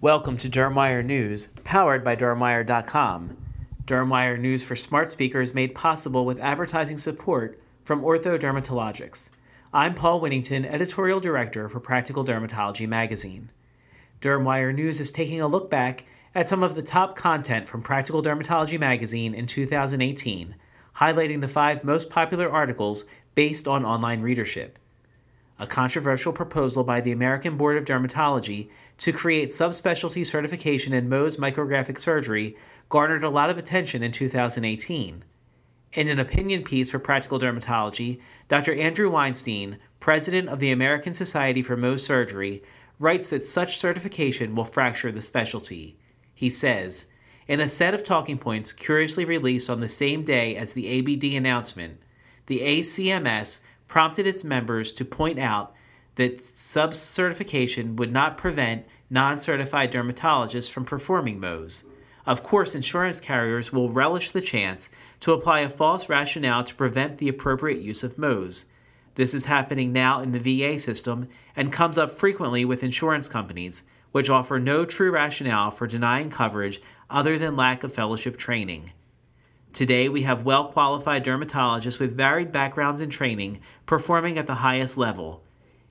Welcome to Dermwire News, powered by Dermwire.com. Dermwire News for smart speakers made possible with advertising support from Ortho Dermatologics. I'm Paul Winnington, editorial director for Practical Dermatology magazine. Dermwire News is taking a look back at some of the top content from Practical Dermatology magazine in 2018, highlighting the five most popular articles based on online readership a controversial proposal by the American Board of Dermatology to create subspecialty certification in Mohs micrographic surgery garnered a lot of attention in 2018. In an opinion piece for Practical Dermatology, Dr. Andrew Weinstein, president of the American Society for Mohs Surgery, writes that such certification will fracture the specialty. He says, in a set of talking points curiously released on the same day as the ABD announcement, the ACMS prompted its members to point out that sub certification would not prevent non certified dermatologists from performing Mohs. Of course, insurance carriers will relish the chance to apply a false rationale to prevent the appropriate use of Mohs. This is happening now in the VA system and comes up frequently with insurance companies, which offer no true rationale for denying coverage other than lack of fellowship training. Today, we have well qualified dermatologists with varied backgrounds and training performing at the highest level.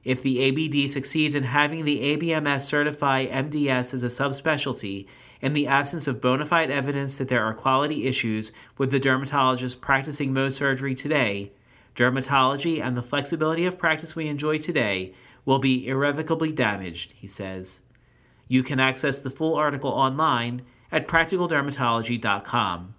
If the ABD succeeds in having the ABMS certify MDS as a subspecialty, in the absence of bona fide evidence that there are quality issues with the dermatologists practicing Mohs surgery today, dermatology and the flexibility of practice we enjoy today will be irrevocably damaged, he says. You can access the full article online at practicaldermatology.com.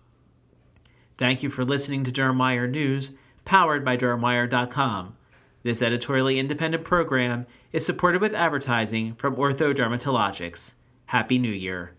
Thank you for listening to Dermwire News, powered by Dermwire.com. This editorially independent program is supported with advertising from Ortho Dermatologics. Happy New Year.